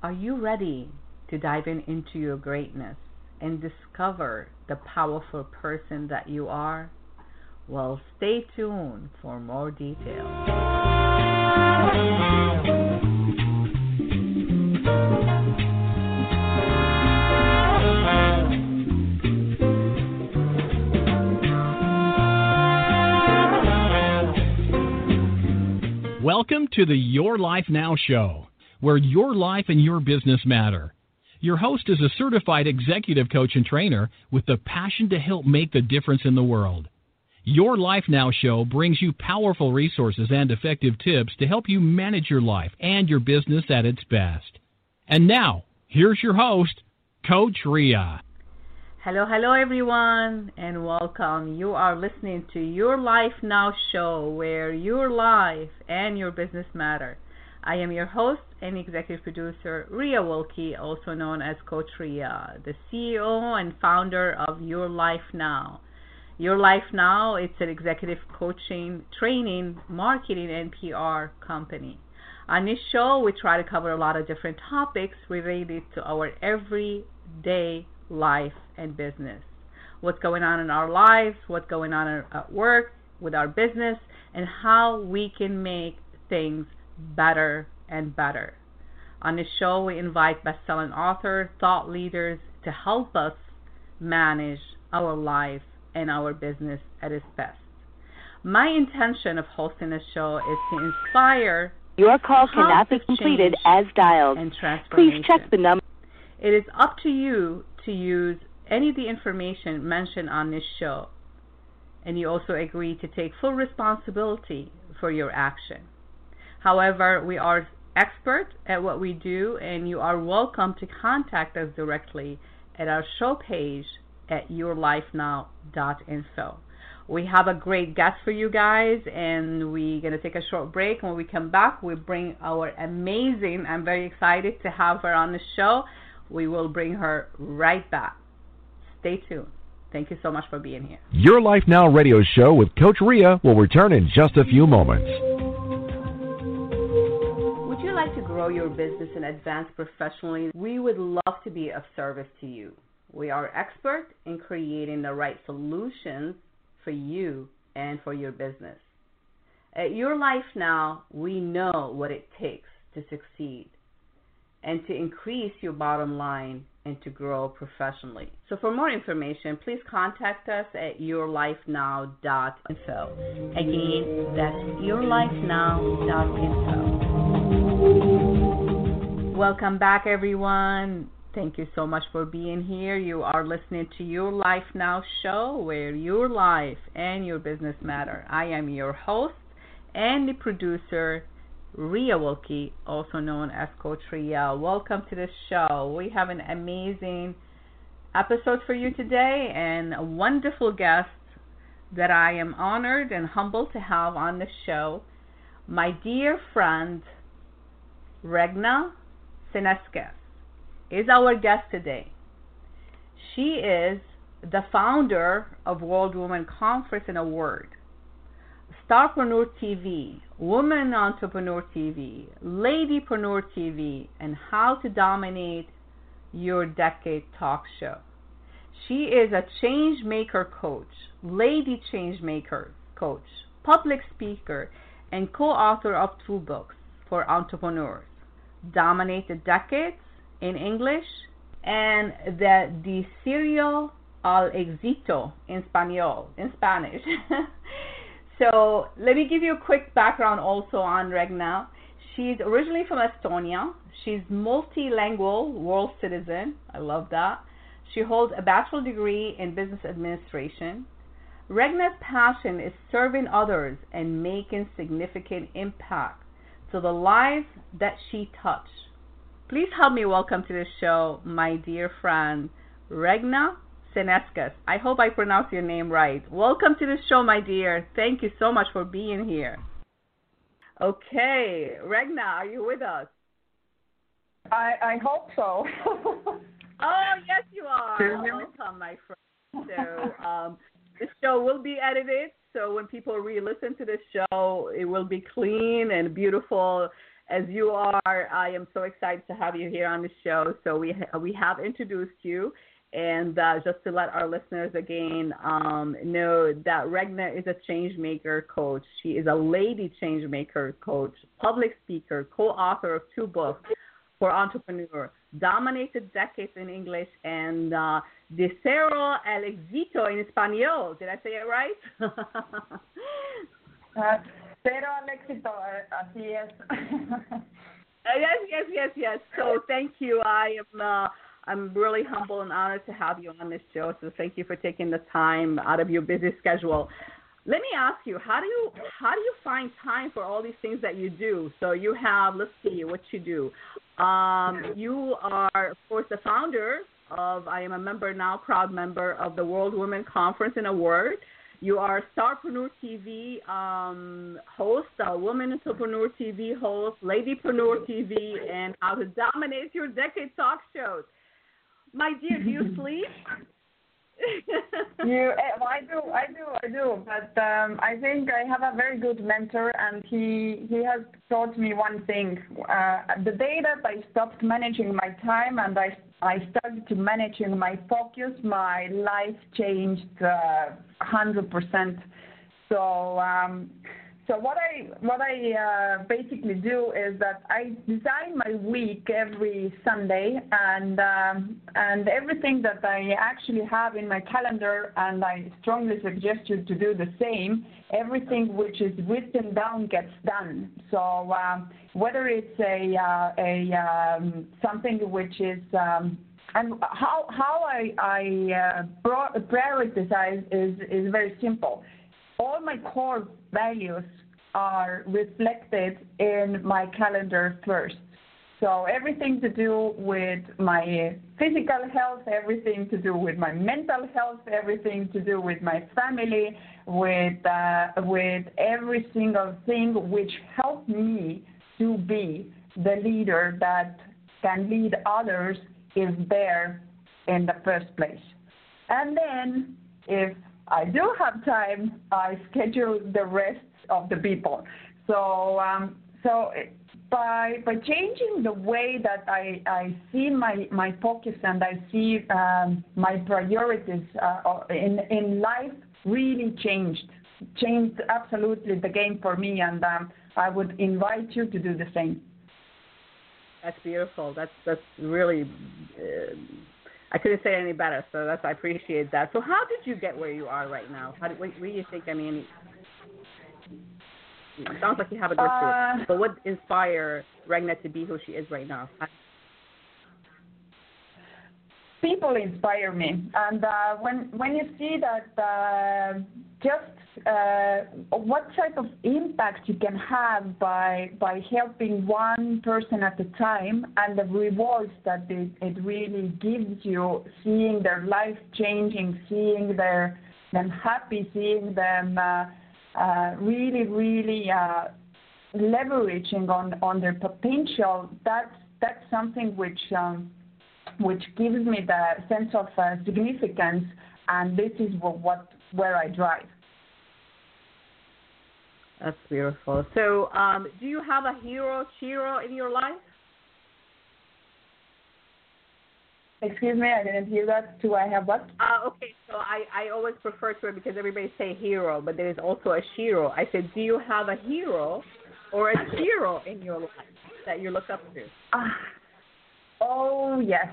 Are you ready to dive in into your greatness and discover the powerful person that you are? Well, stay tuned for more details. Welcome to the Your Life Now show, where your life and your business matter. Your host is a certified executive coach and trainer with the passion to help make the difference in the world. Your Life Now show brings you powerful resources and effective tips to help you manage your life and your business at its best. And now, here's your host, Coach Rea. Hello, hello everyone, and welcome. You are listening to Your Life Now show where your life and your business matter. I am your host and executive producer, Rea Wilke, also known as Coach Rea, the CEO and founder of Your Life Now. Your Life Now, it's an executive coaching, training, marketing, and PR company. On this show, we try to cover a lot of different topics related to our everyday life and business. What's going on in our lives, what's going on at work, with our business, and how we can make things better and better. On this show, we invite best-selling authors, thought leaders to help us manage our life and our business at its best. My intention of hosting this show is to inspire your call cannot be completed as dialed. And Please check the number. It is up to you to use any of the information mentioned on this show, and you also agree to take full responsibility for your action. However, we are expert at what we do, and you are welcome to contact us directly at our show page at yourlifenow.info. We have a great guest for you guys, and we're going to take a short break. When we come back, we bring our amazing, I'm very excited to have her on the show. We will bring her right back. Stay tuned. Thank you so much for being here. Your Life Now radio show with Coach Rea will return in just a few moments. Grow your business and advance professionally? We would love to be of service to you. We are expert in creating the right solutions for you and for your business. At Your Life Now, we know what it takes to succeed and to increase your bottom line and to grow professionally. So for more information, please contact us at yourlifenow.info. Again, that's yourlifenow.info. Welcome back, everyone. Thank you so much for being here. You are listening to Your Life Now show where your life and your business matter. I am your host and the producer, Rea Wilke, also known as Coach Rea. Welcome to the show. We have an amazing episode for you today and a wonderful guest that I am honored and humbled to have on the show. My dear friend, Ragne Sinikas, is our guest today. She is the founder of World Women Conference and Award, Starpreneur TV, Woman Entrepreneur TV, Ladypreneur TV, and How to Dominate Your Decade talk show. She is a change maker coach, lady change maker coach, public speaker, and co author of two books for entrepreneurs Dominate the Decades in English and the De Cero al Éxito in Spanish. In Spanish. So let me give you a quick background also on Ragne. She's originally from Estonia. She's multilingual world citizen. I love that. She holds a bachelor degree in business administration. Ragne's passion is serving others and making significant impact to the lives that she touched. Please help me welcome to the show my dear friend Ragne Sinikas. I hope I pronounced your name right. Welcome to the show, my dear. Thank you so much for being here. Okay, Ragne, are you with us? I, I hope so. oh, yes, you are. Welcome, my friend. So, um, the show will be edited. So when people re-listen to the show, it will be clean and beautiful as you are. I am so excited to have you here on the show. So we we have introduced you, and uh, just to let our listeners again um, know that Ragne is a change maker coach. She is a lady change maker coach, public speaker, co-author of two books for entrepreneur, dominated decades in English, and uh, de cero al éxito in español. Did I say it right? uh, cero al éxito, así es. Uh, yes, yes, yes, yes. So thank you. I am. Uh, I'm really humble and honored to have you on this show. So thank you for taking the time out of your busy schedule. Let me ask you, how do you how do you find time for all these things that you do? So you have, let's see, what you do. Um, you are, of course, the founder of. I am a member now, proud member of the World Women Conference and Award. You are Starpreneur TV um, host, a Woman Entrepreneur TV host, Ladypreneur TV, and How to Dominate Your Decade talk shows. My dear, do you sleep? You, eh, I do, I do, I do. But um, I think I have a very good mentor, and he he has taught me one thing. Uh, the day that I stopped managing my time and I I started to managing my focus, my life changed uh, hundred uh, percent. So. Um, so what I what I uh, basically do is that I design my week every Sunday, and um, and everything that I actually have in my calendar, and I strongly suggest you to do the same. Everything which is written down gets done. So um, whether it's a uh, a um, something which is um, and how how I I uh, prioritize is is very simple all my core values are reflected in my calendar first. So everything to do with my physical health, everything to do with my mental health, everything to do with my family, with uh, with every single thing which helped me to be the leader that can lead others is there in the first place. And then if I do have time. I schedule the rest of the people. So um, so by by changing the way that I, I see my, my focus and I see um, my priorities uh, in in life really changed changed absolutely the game for me and um, I would invite you to do the same. That's beautiful. That's that's really uh, I couldn't say any better. So that's I appreciate that. So how did you get where you are right now? How do, what, what do you think? I mean, it sounds like you have a good uh, story. But what inspired Ragne to be who she is right now? People inspire me, and uh, when when you see that uh, just uh, what type of impact you can have by by helping one person at a time and the rewards that it, really gives you seeing their life changing seeing them happy seeing them uh, uh, really really uh, leveraging on on their potential that's something which um, which gives me the sense of uh, significance and this is where I drive that's beautiful. So, um, do you have a hero, shero in your life? Excuse me, I didn't hear that. Do I have what? Uh, okay, so I, I always prefer to it because everybody say hero, but there is also a shero. I said, do you have a hero or a shero in your life that you look up to? Uh, oh yes,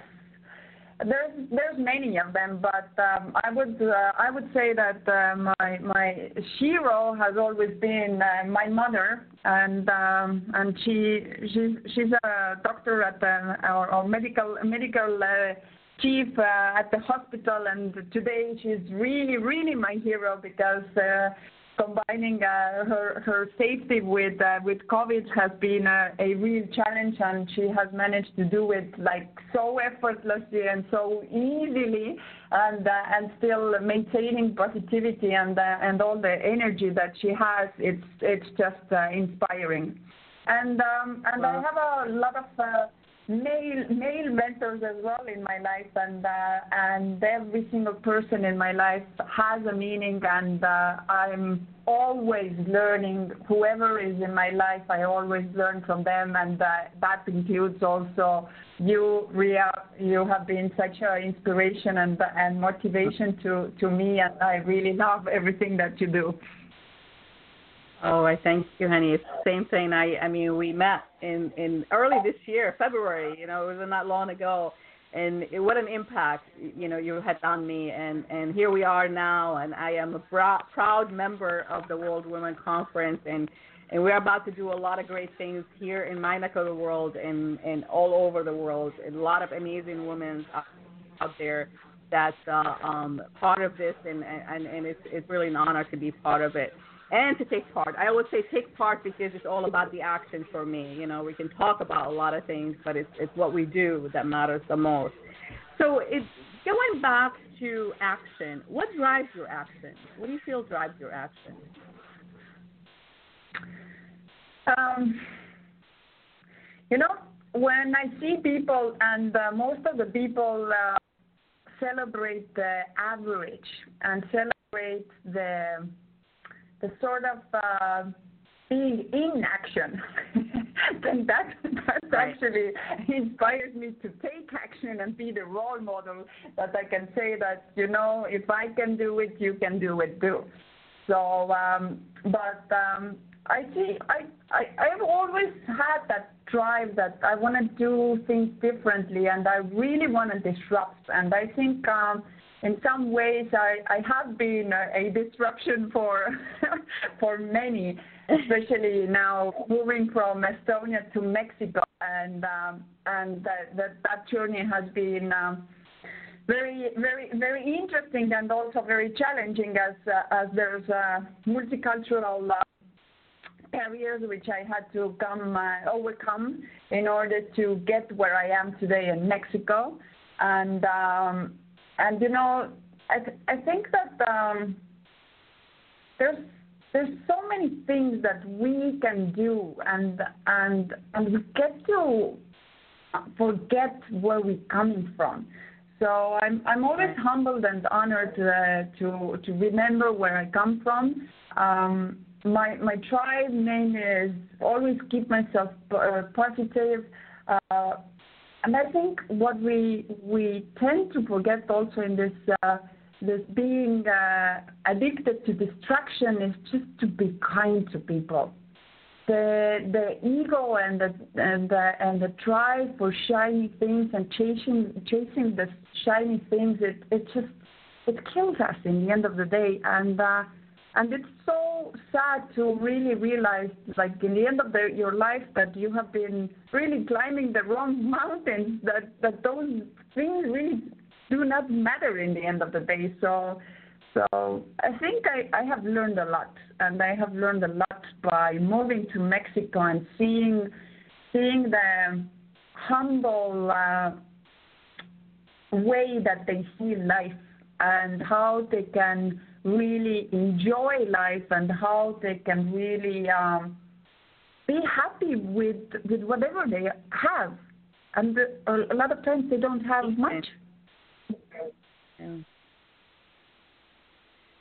there's there's many of them, but um, I would uh, I would say that uh, my my hero has always been uh, my mother, and um, and she she's she's a doctor at the or, or medical medical uh, chief uh, at the hospital, and today she's really really my hero because uh, combining uh, her her safety with uh, with COVID has been a, a real challenge, and she has managed to do it like so effortlessly and so easily, and uh, and still maintaining positivity and uh, and all the energy that she has. It's it's just uh, inspiring, and um, and I have a lot of uh, male male mentors as well in my life, and uh, and every single person in my life has a meaning, and uh, I'm always learning. Whoever is in my life, I always learn from them, and uh, that includes also you, Rea. You have been such an inspiration and and motivation to to me, and I really love everything that you do. Oh, I thank you, honey. It's the same thing. I I mean, we met in in early this year, February. You know, it wasn't that long ago, and it, what an impact you know you had on me. And and here we are now, and I am a bra- proud member of the World Women Conference, and and we're about to do a lot of great things here in my neck of the world and and all over the world. A lot of amazing women out there that's uh, um, part of this, and and and it's it's really an honor to be part of it and to take part. I always say take part because it's all about the action for me. You know, we can talk about a lot of things, but it's it's what we do that matters the most. So it's going back to action. What drives your action? What do you feel drives your action? Um, you know, when I see people, and uh, most of the people uh, celebrate the average and celebrate the the sort of uh, being in action, then that that right. actually inspires me to take action and be the role model that I can say that you know if I can do it, you can do it too. So, um, but um, I see, I, I I've always had that drive that I want to do things differently and I really want to disrupt. And I think um, in some ways, I, I have been a, a disruption for for many, especially now moving from Estonia to Mexico, and um, and that, that that journey has been. Um, very, very, very interesting and also very challenging as uh, as there's uh, multicultural uh, barriers which I had to come uh, overcome in order to get where I am today in Mexico, and um, and you know, I th- I think that um, there's there's so many things that we can do, and and and we get to forget where we're coming from. So I'm I'm always humbled and honored uh, to to remember where I come from. Um, my my tribe name is always keep myself uh, positive. Uh, I think what we we tend to forget also in this uh, this being uh, addicted to distraction is just to be kind to people. The the ego and the and the and drive for shiny things and chasing chasing the shiny things it it just it kills us in the end of the day and. Uh, and it's so sad to really realize, like in the end of your life, that you have been really climbing the wrong mountains. That that those things really do not matter in the end of the day. So, so I think I, I have learned a lot, and I have learned a lot by moving to Mexico and seeing seeing the humble uh, way that they see life and how they can really enjoy life and how they can really um, be happy with with whatever they have. And a lot of times they don't have much. Yeah.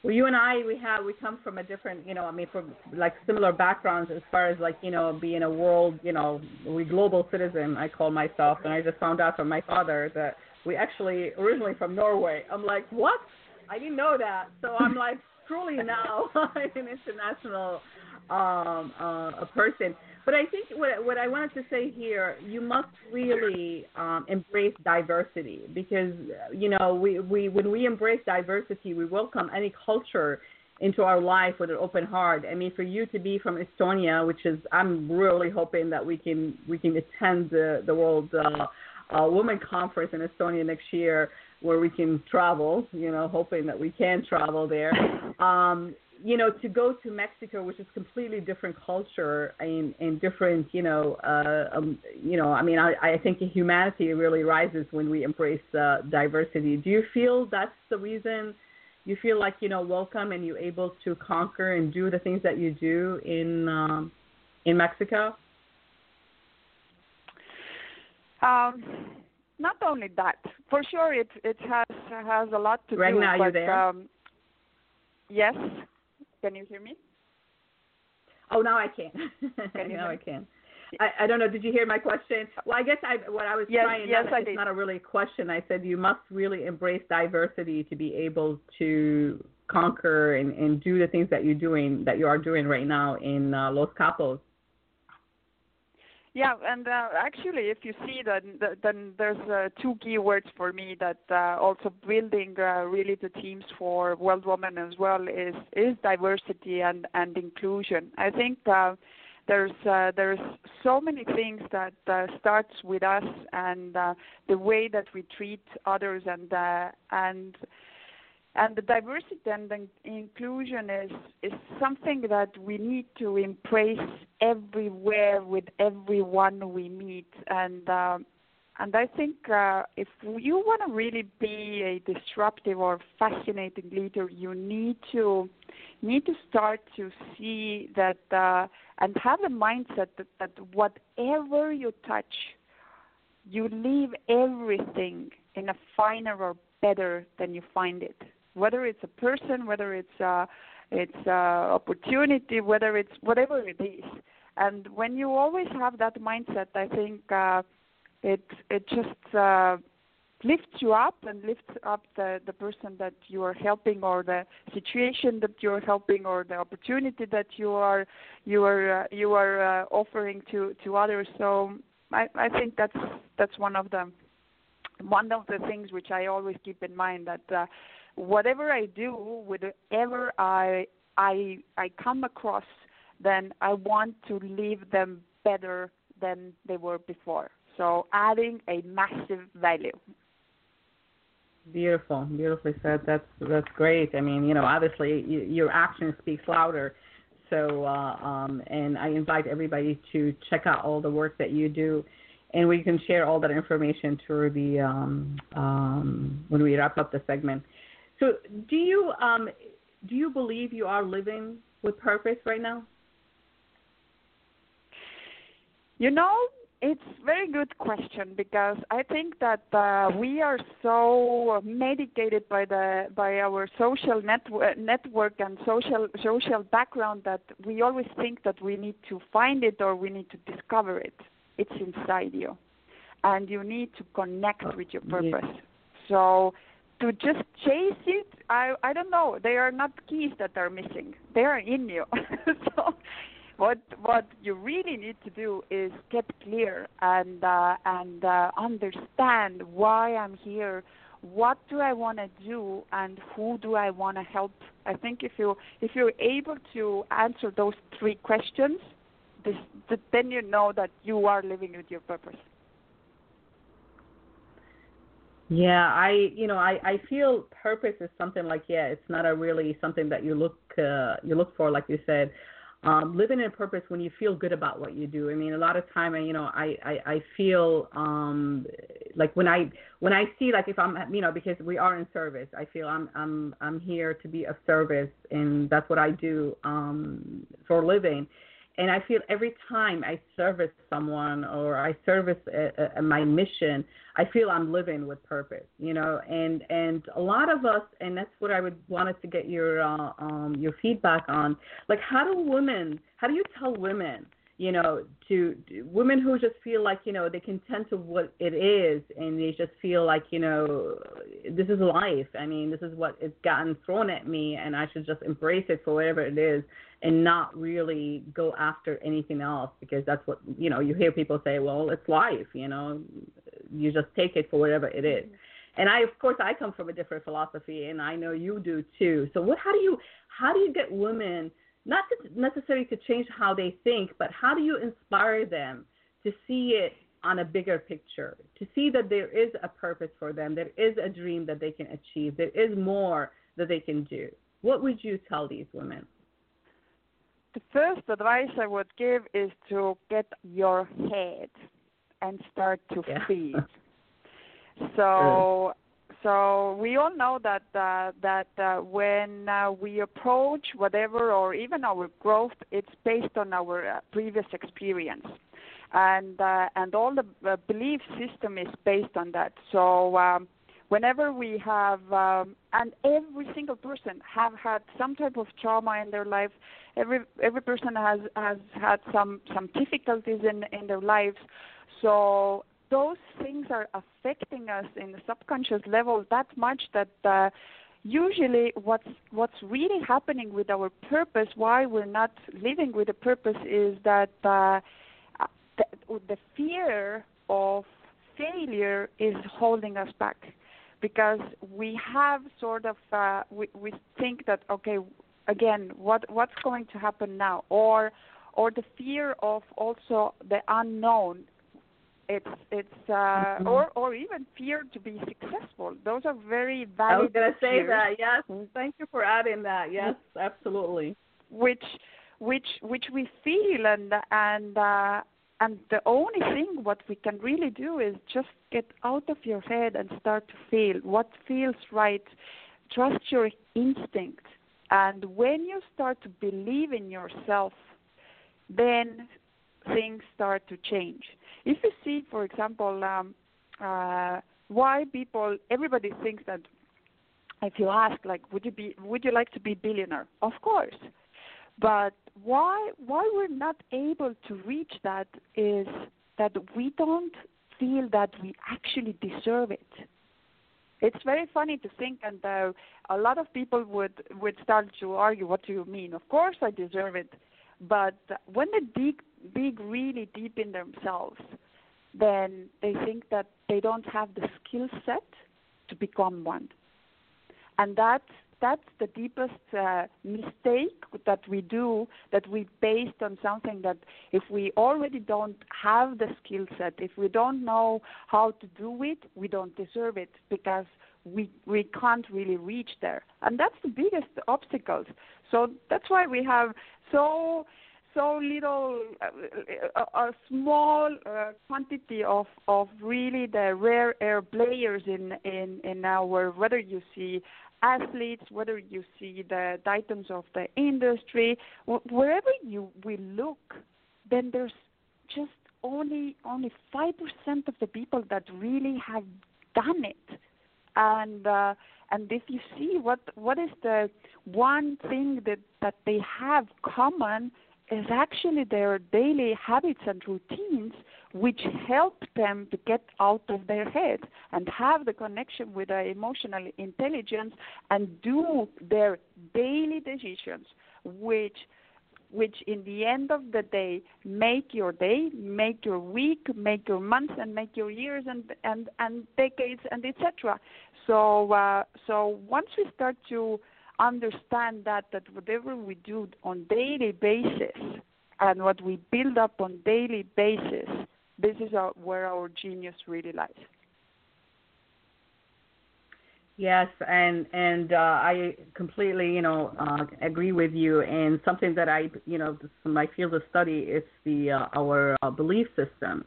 Well, you and I, we have, we come from a different, you know, I mean, from like similar backgrounds as far as like, you know, being a world, you know, we global citizen. I call myself, and I just found out from my father that we actually originally from Norway. I'm like, what? I didn't know that. So I'm like truly now I'm an international um, uh, a person. But I think what what I wanted to say here, you must really um, embrace diversity because you know we, we when we embrace diversity, we welcome any culture into our life with an open heart. I mean, for you to be from Estonia, which is I'm really hoping that we can we can attend the the World uh, uh, Women Conference in Estonia next year where we can travel, you know, hoping that we can travel there. Um, you know, to go to Mexico, which is completely different culture and, and different, you know, uh, um, you know, I mean, I, I think humanity really rises when we embrace uh, diversity. Do you feel that's the reason you feel like, you know, welcome and you're able to conquer and do the things that you do in um, in Mexico? Um, not only that, for sure, it it has has a lot to right do. Now, but, you there? Um, yes. Can you hear me? Oh, now I can. can now I can. I, I don't know. Did you hear my question? Well, I guess I what I was yes, trying. Yes, not, I it's did. not a really question. I said you must really embrace diversity to be able to conquer and, and do the things that you're doing that you are doing right now in uh, Los Cabos. Yeah, and uh, actually, if you see that, then there's uh, two key words for me that uh, also building uh, really the teams for World Women as well is is diversity and and inclusion. I think uh, there's uh, there's so many things that starts with us and the way that we treat others and and and the diversity and the inclusion is is something that we need to embrace everywhere with everyone we meet. And um, and I think uh, if you want to really be a disruptive or fascinating leader, you need to need to start to see that uh, and have a mindset that, that whatever you touch, you leave everything in a finer or better than you find it whether it's a person, whether it's a, it's a opportunity, whether it's whatever it is. And when you always have that mindset, I think uh, it it just uh, lifts you up and lifts up the the person that you are helping, or the situation that you are helping, or the opportunity that you are you are uh, you are uh, offering to to others. So I I think that's that's one of the one of the things which I always keep in mind that. Uh, whatever I do, whatever I I I come across, then I want to leave them better than they were before. So adding a massive value. Beautiful, beautifully said. That's that's great. I mean, you know, obviously you, your action speaks louder. So, uh, um, and I invite everybody to check out all the work that you do, and we can share all that information through the um, um, when we wrap up the segment. So, do you um, do you believe you are living with purpose right now? You know, it's very good question because I think that uh, we are so medicated by the by our social network network and social social background that we always think that we need to find it or we need to discover it. It's inside you, and you need to connect with your purpose. So to just chase it i i don't know. They are not keys that are missing. They are in you. So what what you really need to do is get clear and uh, and uh, understand why i'm here what do i want to do and who do i want to help? I think if you if you're able to answer those three questions this, then you know that you are living with your purpose yeah, I you know I I feel purpose is something like yeah, it's not a really something that you look uh, you look for like you said. Um, living in purpose when you feel good about what you do. I mean, a lot of time, I, you know, I I, I feel um, like when I when I see like if I'm you know because we are in service, I feel I'm I'm I'm here to be of service, and that's what I do um, for a living and I feel every time I service someone or I service a, a, my mission, I feel I'm living with purpose, you know. And and a lot of us, and that's what I would wanted to get your uh, um, your feedback on. Like, how do women? How do you tell women? You know, to, to women who just feel like you know they can tend to what it is, and they just feel like you know this is life. I mean, this is what it's gotten thrown at me, and I should just embrace it for whatever it is and not really go after anything else because that's what you know you hear people say well it's life you know you just take it for whatever it is. Mm-hmm. And i of course i come from a different philosophy and i know you do too. So what how do you how do you get women not to necessarily to change how they think but how do you inspire them to see it on a bigger picture to see that there is a purpose for them there is a dream that they can achieve there is more that they can do what would you tell these women the first advice I would give is to get your head and start to yeah. feed. So, so we all know that uh, that uh, when uh, we approach whatever or even our growth, it's based on our uh, previous experience. and uh, and all the uh, belief system is based on that. So um, whenever we have um, and every single person have had some type of trauma in their life every every person has has had some some difficulties in in their lives so those things are affecting us in the subconscious level that much that uh, usually what's what's really happening with our purpose why we're not living with a purpose is that uh, the, the fear of failure is holding us back because we have sort of uh, we, we think that okay again what what's going to happen now? Or or the fear of also the unknown it's it's uh, mm-hmm. or or even fear to be successful. Those are very valid I was going to say fears. that yes. Thank you for adding that. Yes absolutely. Which which which we feel and and uh, and the only thing what we can really do is just get out of your head and start to feel what feels right. Trust your instinct. And when you start to believe in yourself then things start to change if you see for example um, uh, why people everybody thinks that if you ask like would you be would you like to be billionaire of course but why why we're not able to reach that is that we don't feel that we actually deserve it. It's very funny to think, and uh, a lot of people would would start to argue, "What do you mean? Of course I deserve it." But when they dig dig really deep in themselves, then they think that they don't have the skill set to become one, and that's that's the deepest uh, mistake that we do that we based on something that if we already don't have the skill set if we don't know how to do it we don't deserve it. Because we we can't really reach there. And that's the biggest obstacles. So that's why we have so so little uh, a, a small uh, quantity of of really the rare air players in in in our whether you see athletes, whether you see the titans of the industry, wherever you we look, then there's just only only five percent of the people that really have done it, and uh, and if you see what what is the one thing that that they have common is actually their daily habits and routines which help them to get out of their head and have the connection with their emotional intelligence and do their daily decisions which which in the end of the day make your day make your week make your months and make your years and and and decades and etc so uh, so once we start to understand that that whatever we do on daily basis and what we build up on daily basis, this is our, where our genius really lies. Yes, and and uh, I completely, you know, uh, agree with you. And something that I, you know, my field of study is the uh, our uh, belief system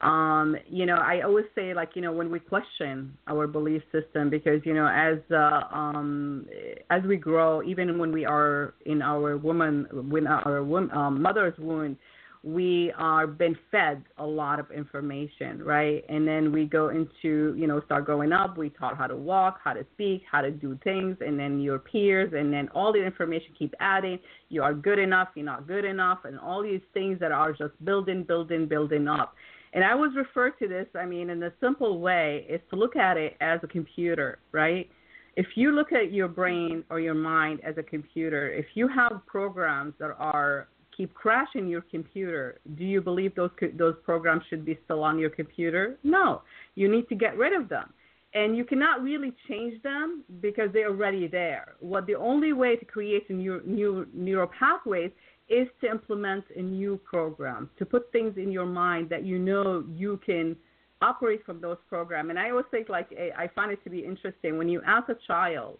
um, you know, I always say like, you know, when we question our belief system, because you know, as uh, um, as we grow, even when we are in our woman, when our um, mother's womb, we are been fed a lot of information, right? And then we go into, you know, start growing up. We taught how to walk, how to speak, how to do things, and then your peers, and then all the information keep adding. You are good enough, you're not good enough, and all these things that are just building, building, building up. And I always refer to this, I mean, in a simple way, is to look at it as a computer, right? If you look at your brain or your mind as a computer, if you have programs that are keep crashing your computer, do you believe those those programs should be still on your computer? No. You need to get rid of them. And you cannot really change them because they're already there. What the only way to create new new neural pathways is to implement a new program, to put things in your mind that you know you can operate from those programs. And I always think, like, eh, I find it to be interesting when you ask a child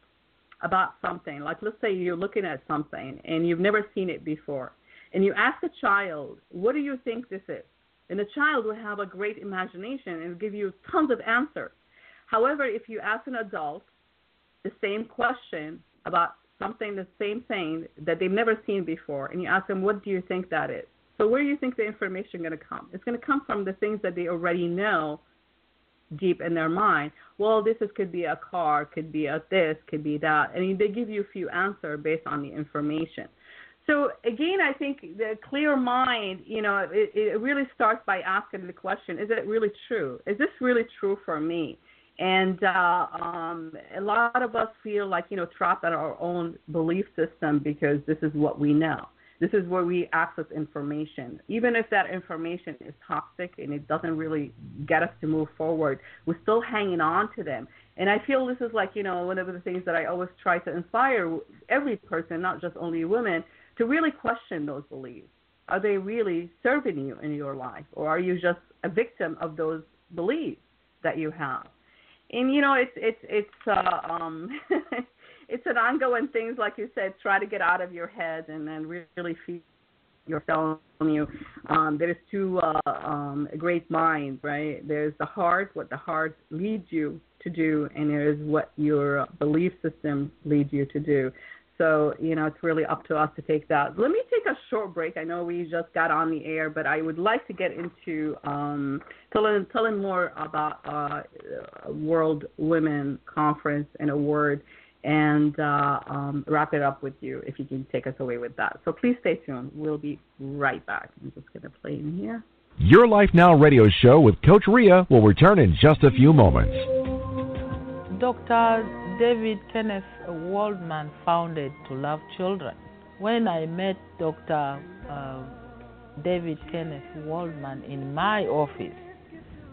about something, like, let's say you're looking at something and you've never seen it before, and you ask a child, what do you think this is? And the child will have a great imagination and give you tons of answers. However, if you ask an adult the same question about something, the same thing that they've never seen before, and you ask them, what do you think that is? So where do you think the information is going to come? It's going to come from the things that they already know deep in their mind. Well, this is, could be a car, could be a this, could be that. Mean, they give you a few answers based on the information. So again, I think the clear mind, you know, it, it really starts by asking the question: Is it really true? Is this really true for me? And uh, um, a lot of us feel like you know trapped in our own belief system because this is what we know. This is where we access information. Even if that information is toxic and it doesn't really get us to move forward, we're still hanging on to them. And I feel this is like, you know, one of the things that I always try to inspire every person, not just only women, to really question those beliefs. Are they really serving you in your life, or are you just a victim of those beliefs that you have? And you know, it's it's it's uh, um, it's an ongoing thing. Like you said, try to get out of your head and then really feel yourself on you. Um, there's two uh, um, great minds, right? There's the heart, what the heart leads you to do, and there's what your belief system leads you to do. So, you know, it's really up to us to take that. Let me take a short break. I know we just got on the air, but I would like to get into um, telling, telling more about uh, World Women Conference and Award and uh, um, wrap it up with you if you can take us away with that. So please stay tuned. We'll be right back. I'm just going to play in here. Your Life Now radio show with Coach Rea will return in just a few moments. Dr. David Kenneth Waldman founded To Love Children. When I met Dr. Uh, David Kenneth Waldman in my office,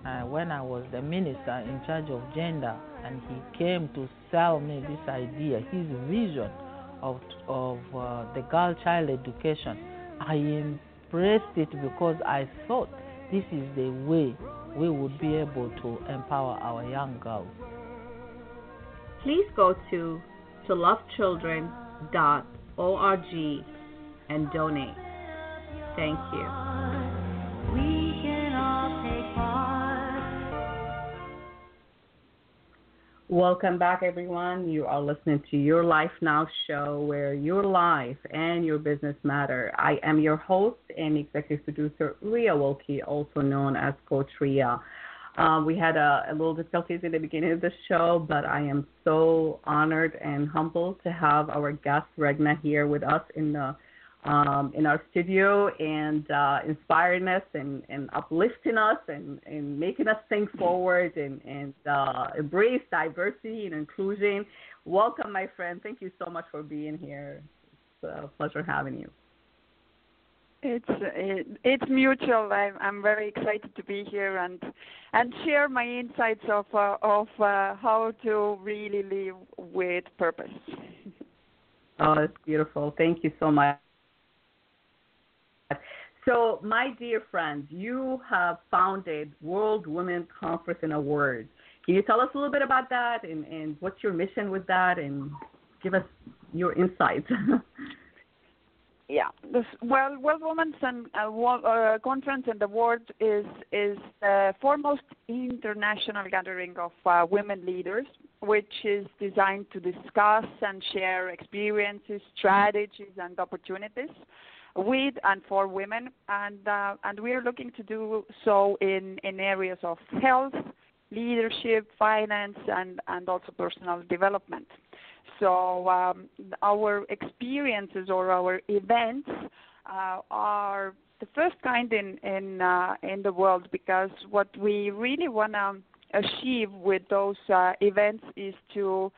uh, when I was the minister in charge of gender, and he came to sell me this idea, his vision of, of uh, the girl child education, I embraced it because I thought this is the way we would be able to empower our young girls please go to tolovechildren.org and donate. Thank you. Welcome back, everyone. You are listening to Your Life Now show where your life and your business matter. I am your host and executive producer, Rea Wilke, also known as Coach Rea. Um, we had a, a, little difficulties in the beginning of the show, but I am so honored and humbled to have our guest Ragne here with us in the um, in our studio and uh, inspiring us and, and uplifting us and, and making us think forward and, and uh, embrace diversity and inclusion. Welcome, my friend. Thank you so much for being here. It's a pleasure having you. It's it, it's mutual. I'm I'm very excited to be here and and share my insights of uh, of uh, how to really live with purpose. oh, that's beautiful. Thank you so much. So, my dear friends, you have founded World Women Conference and Awards. Can you tell us a little bit about that and, and what's your mission with that and give us your insights? Yeah. This, well, World Women's and, uh, uh, Conference and Award is is the foremost international gathering of uh, women leaders, which is designed to discuss and share experiences, strategies, and opportunities with and for women, and uh, and we are looking to do so in in areas of health, leadership, finance, and and also personal development. So um, our experiences or our events uh, are the first kind in in uh, in the world because what we really want to achieve with those uh, events is to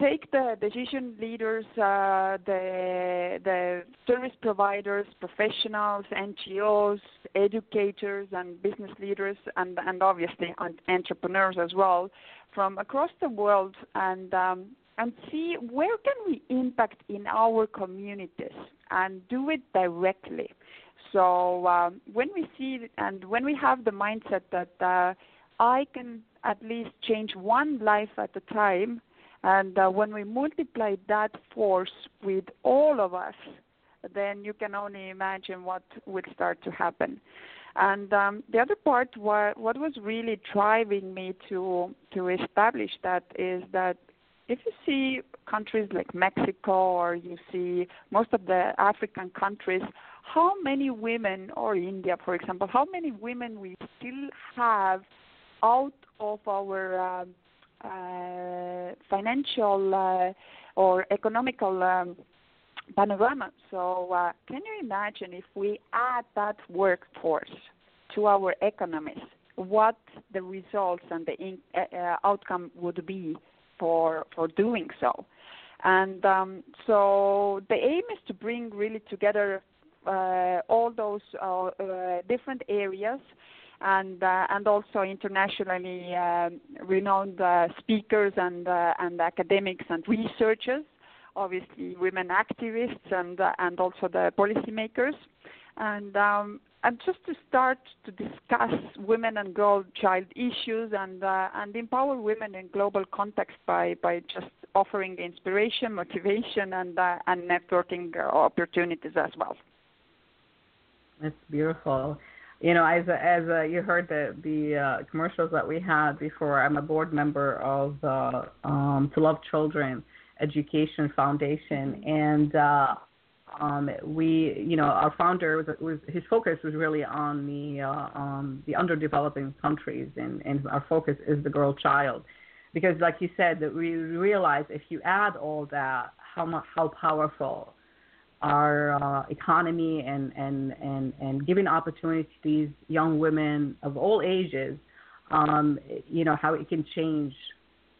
take the decision leaders, uh, the the service providers, professionals, NGOs, educators, and business leaders, and and obviously entrepreneurs as well, from across the world, and um, and see where can we impact in our communities and do it directly. So um, when we see and when we have the mindset that uh, I can at least change one life at a time, and uh, when we multiply that force with all of us, then you can only imagine what would start to happen. And um, the other part, what, what was really driving me to to establish that is that if you see countries like Mexico or you see most of the African countries how many women, or India, for example, how many women we still have out of our um, uh, financial uh, or economical um, panorama. So, uh, can you imagine if we add that workforce to our economies, what the results and the in, uh, uh, outcome would be for for doing so? And um, so, the aim is to bring really together uh, all those different areas and uh, and also internationally uh, renowned uh, speakers and uh, and academics and researchers, obviously women activists and uh, and also the policymakers, and um, and just to start to discuss women and girl child issues and uh, and empower women in global context by by just offering inspiration, motivation, and and networking opportunities as well. That's beautiful you know, as a, as a, you heard the the uh, commercials that we had before. I'm a board member of uh, um, To Love Children Education Foundation, and uh, um, we, you know, our founder was, was his focus was really on the uh, um, the underdeveloping countries, and and our focus is the girl child, because like you said, that we realize if you add all that, how much how powerful our uh, economy and, and, and, and giving opportunity to these young women of all ages, um, you know, how it can change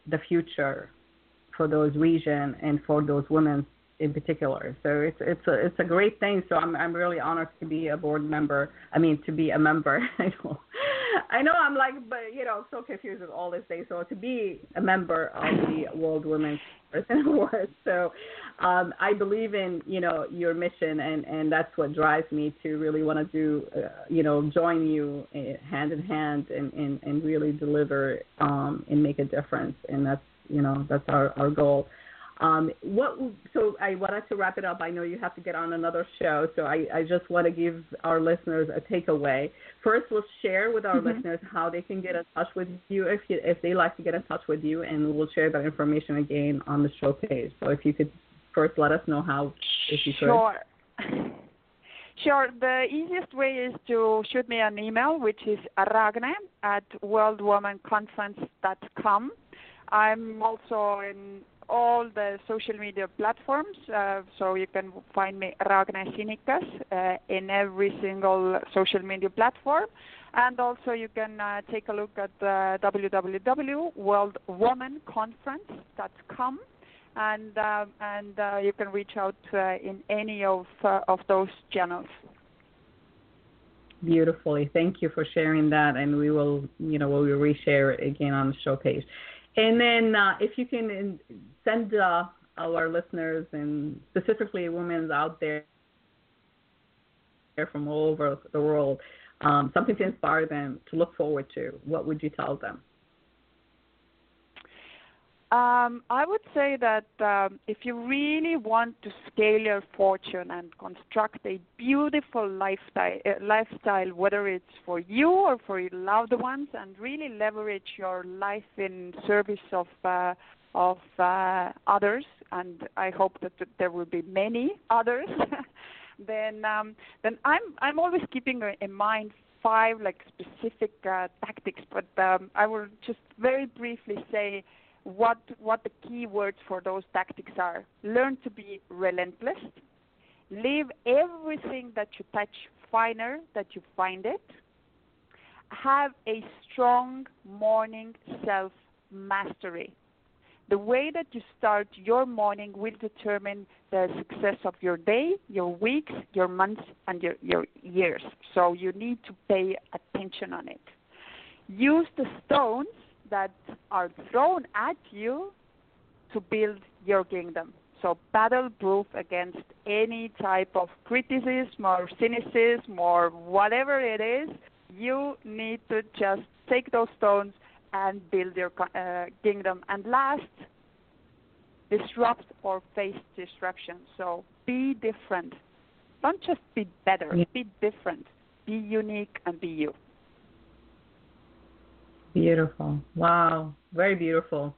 the future for those region and for those women in particular. So it's it's a it's a great thing. So I'm I'm really honored to be a board member. I mean to be a member. I know I know I'm like but you know so confused with all this things. So to be a member of the World Women's Person Award. So um, I believe in you know your mission and and that's what drives me to really want to do uh, you know join you uh, hand in hand and and and really deliver um, and make a difference. And that's you know that's our our goal. Um, what so I wanted to wrap it up. I know you have to get on another show, so I, I just want to give our listeners a takeaway. First, we'll share with our mm-hmm. listeners how they can get in touch with you if you, if they like to get in touch with you, and we'll share that information again on the show page. So if you could first let us know how, if you could. Sure. Sure. The easiest way is to shoot me an email, which is aragne at worldwomenconference.com. I'm also in all the social media platforms. Uh, so you can find me Ragne Sinikas uh, in every single social media platform. And also you can uh, take a look at uh, www.worldwomenconference.com and uh, and uh, you can reach out uh, in any of of those channels. Beautifully, thank you for sharing that, and we will, you know, we will reshare it again on the showcase. And then uh, if you can send uh, our listeners and specifically women out there from all over the world um, something to inspire them to look forward to, what would you tell them? Um, I would say that um, if you really want to scale your fortune and construct a beautiful lifestyle, uh, lifestyle, whether it's for you or for your loved ones, and really leverage your life in service of uh, of uh, others, and I hope that there will be many others. then um, then I'm I'm always keeping in mind five like specific uh, tactics, but um, I will just very briefly say what what the key words for those tactics are. Learn to be relentless. Leave everything that you touch finer that you find it. Have a strong morning self mastery. The way that you start your morning will determine the success of your day, your weeks, your months, and your, your years. So you need to pay attention on it. Use the stones that are thrown at you to build your kingdom. So battle proof against any type of criticism or cynicism or whatever it is. You need to just take those stones and build your uh, kingdom. And last, disrupt or face disruption. So be different. Don't just be better, yeah. be different. Be unique and be you. Beautiful. Wow. Very beautiful.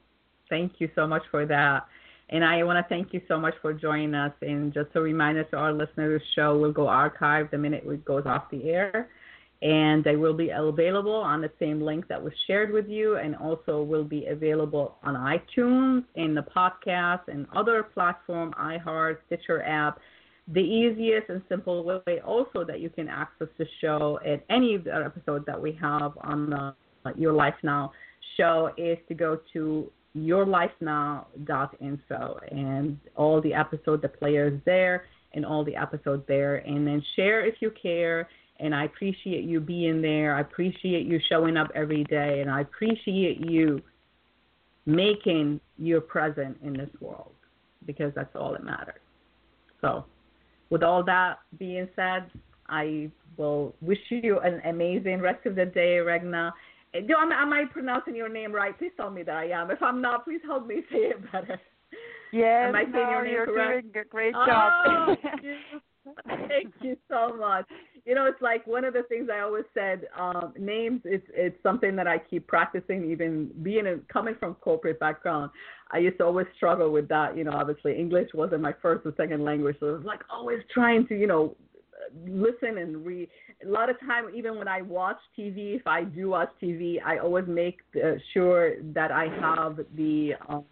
Thank you so much for that. And I want to thank you so much for joining us. And just a reminder to our listeners, the show will go archived the minute it goes off the air. And they will be available on the same link that was shared with you, and also will be available on iTunes, in the podcast, and other platform, iHeart, Stitcher app. The easiest and simple way also that you can access the show at any of the episodes that we have on the Your Life Now show is to go to yourlifenow.info and all the episode, the players there, and all the episodes there. And then share if you care. And I appreciate you being there. I appreciate you showing up every day. And I appreciate you making your present in this world because that's all that matters. So, with all that being said, I will wish you an amazing rest of the day, Regna. Do am, am I pronouncing your name right? Please tell me that I am. If I'm not, please help me say it better. Yes, am I saying no, your name you're correct? doing a great oh, job. Thank you so much. You know, it's like one of the things I always said. Um, names, it's it's something that I keep practicing. Even being a, coming from corporate background, I used to always struggle with that. You know, obviously English wasn't my first or second language, so it was like always trying to, you know, listen and read. A lot of time, even when I watch TV, if I do watch TV, I always make uh, sure that I have the um,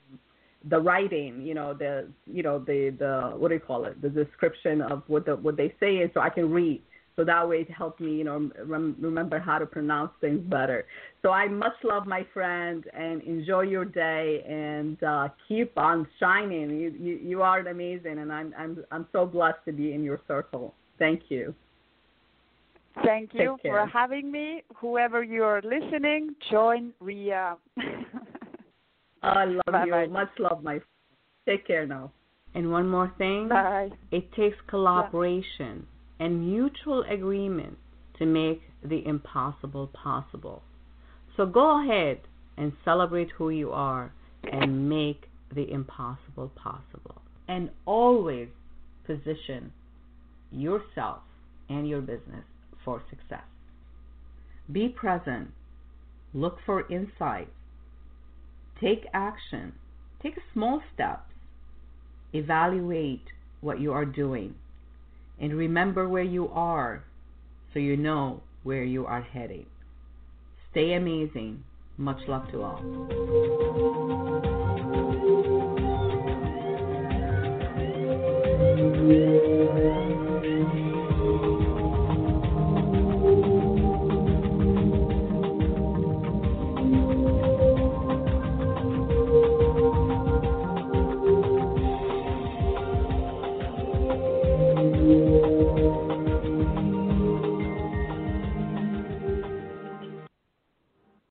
the writing, you know, the you know the the what do you call it, the description of what the what they say is, so I can read. So that way it helped me, you know, rem- remember how to pronounce things better. So I much love my friend and enjoy your day and uh, keep on shining. You, you you are amazing, and I'm I'm I'm so blessed to be in your circle. Thank you. Thank you for having me. Whoever you're listening, join Rea. I love Bye-bye. you. Much love, my friend. Take care now. And one more thing. Bye. It takes collaboration yeah. and mutual agreement to make the impossible possible. So go ahead and celebrate who you are and make the impossible possible. And always position yourself and your business for success. Be present. Look for insight. Take action. Take small steps. Evaluate what you are doing. And remember where you are so you know where you are heading. Stay amazing. Much love to all.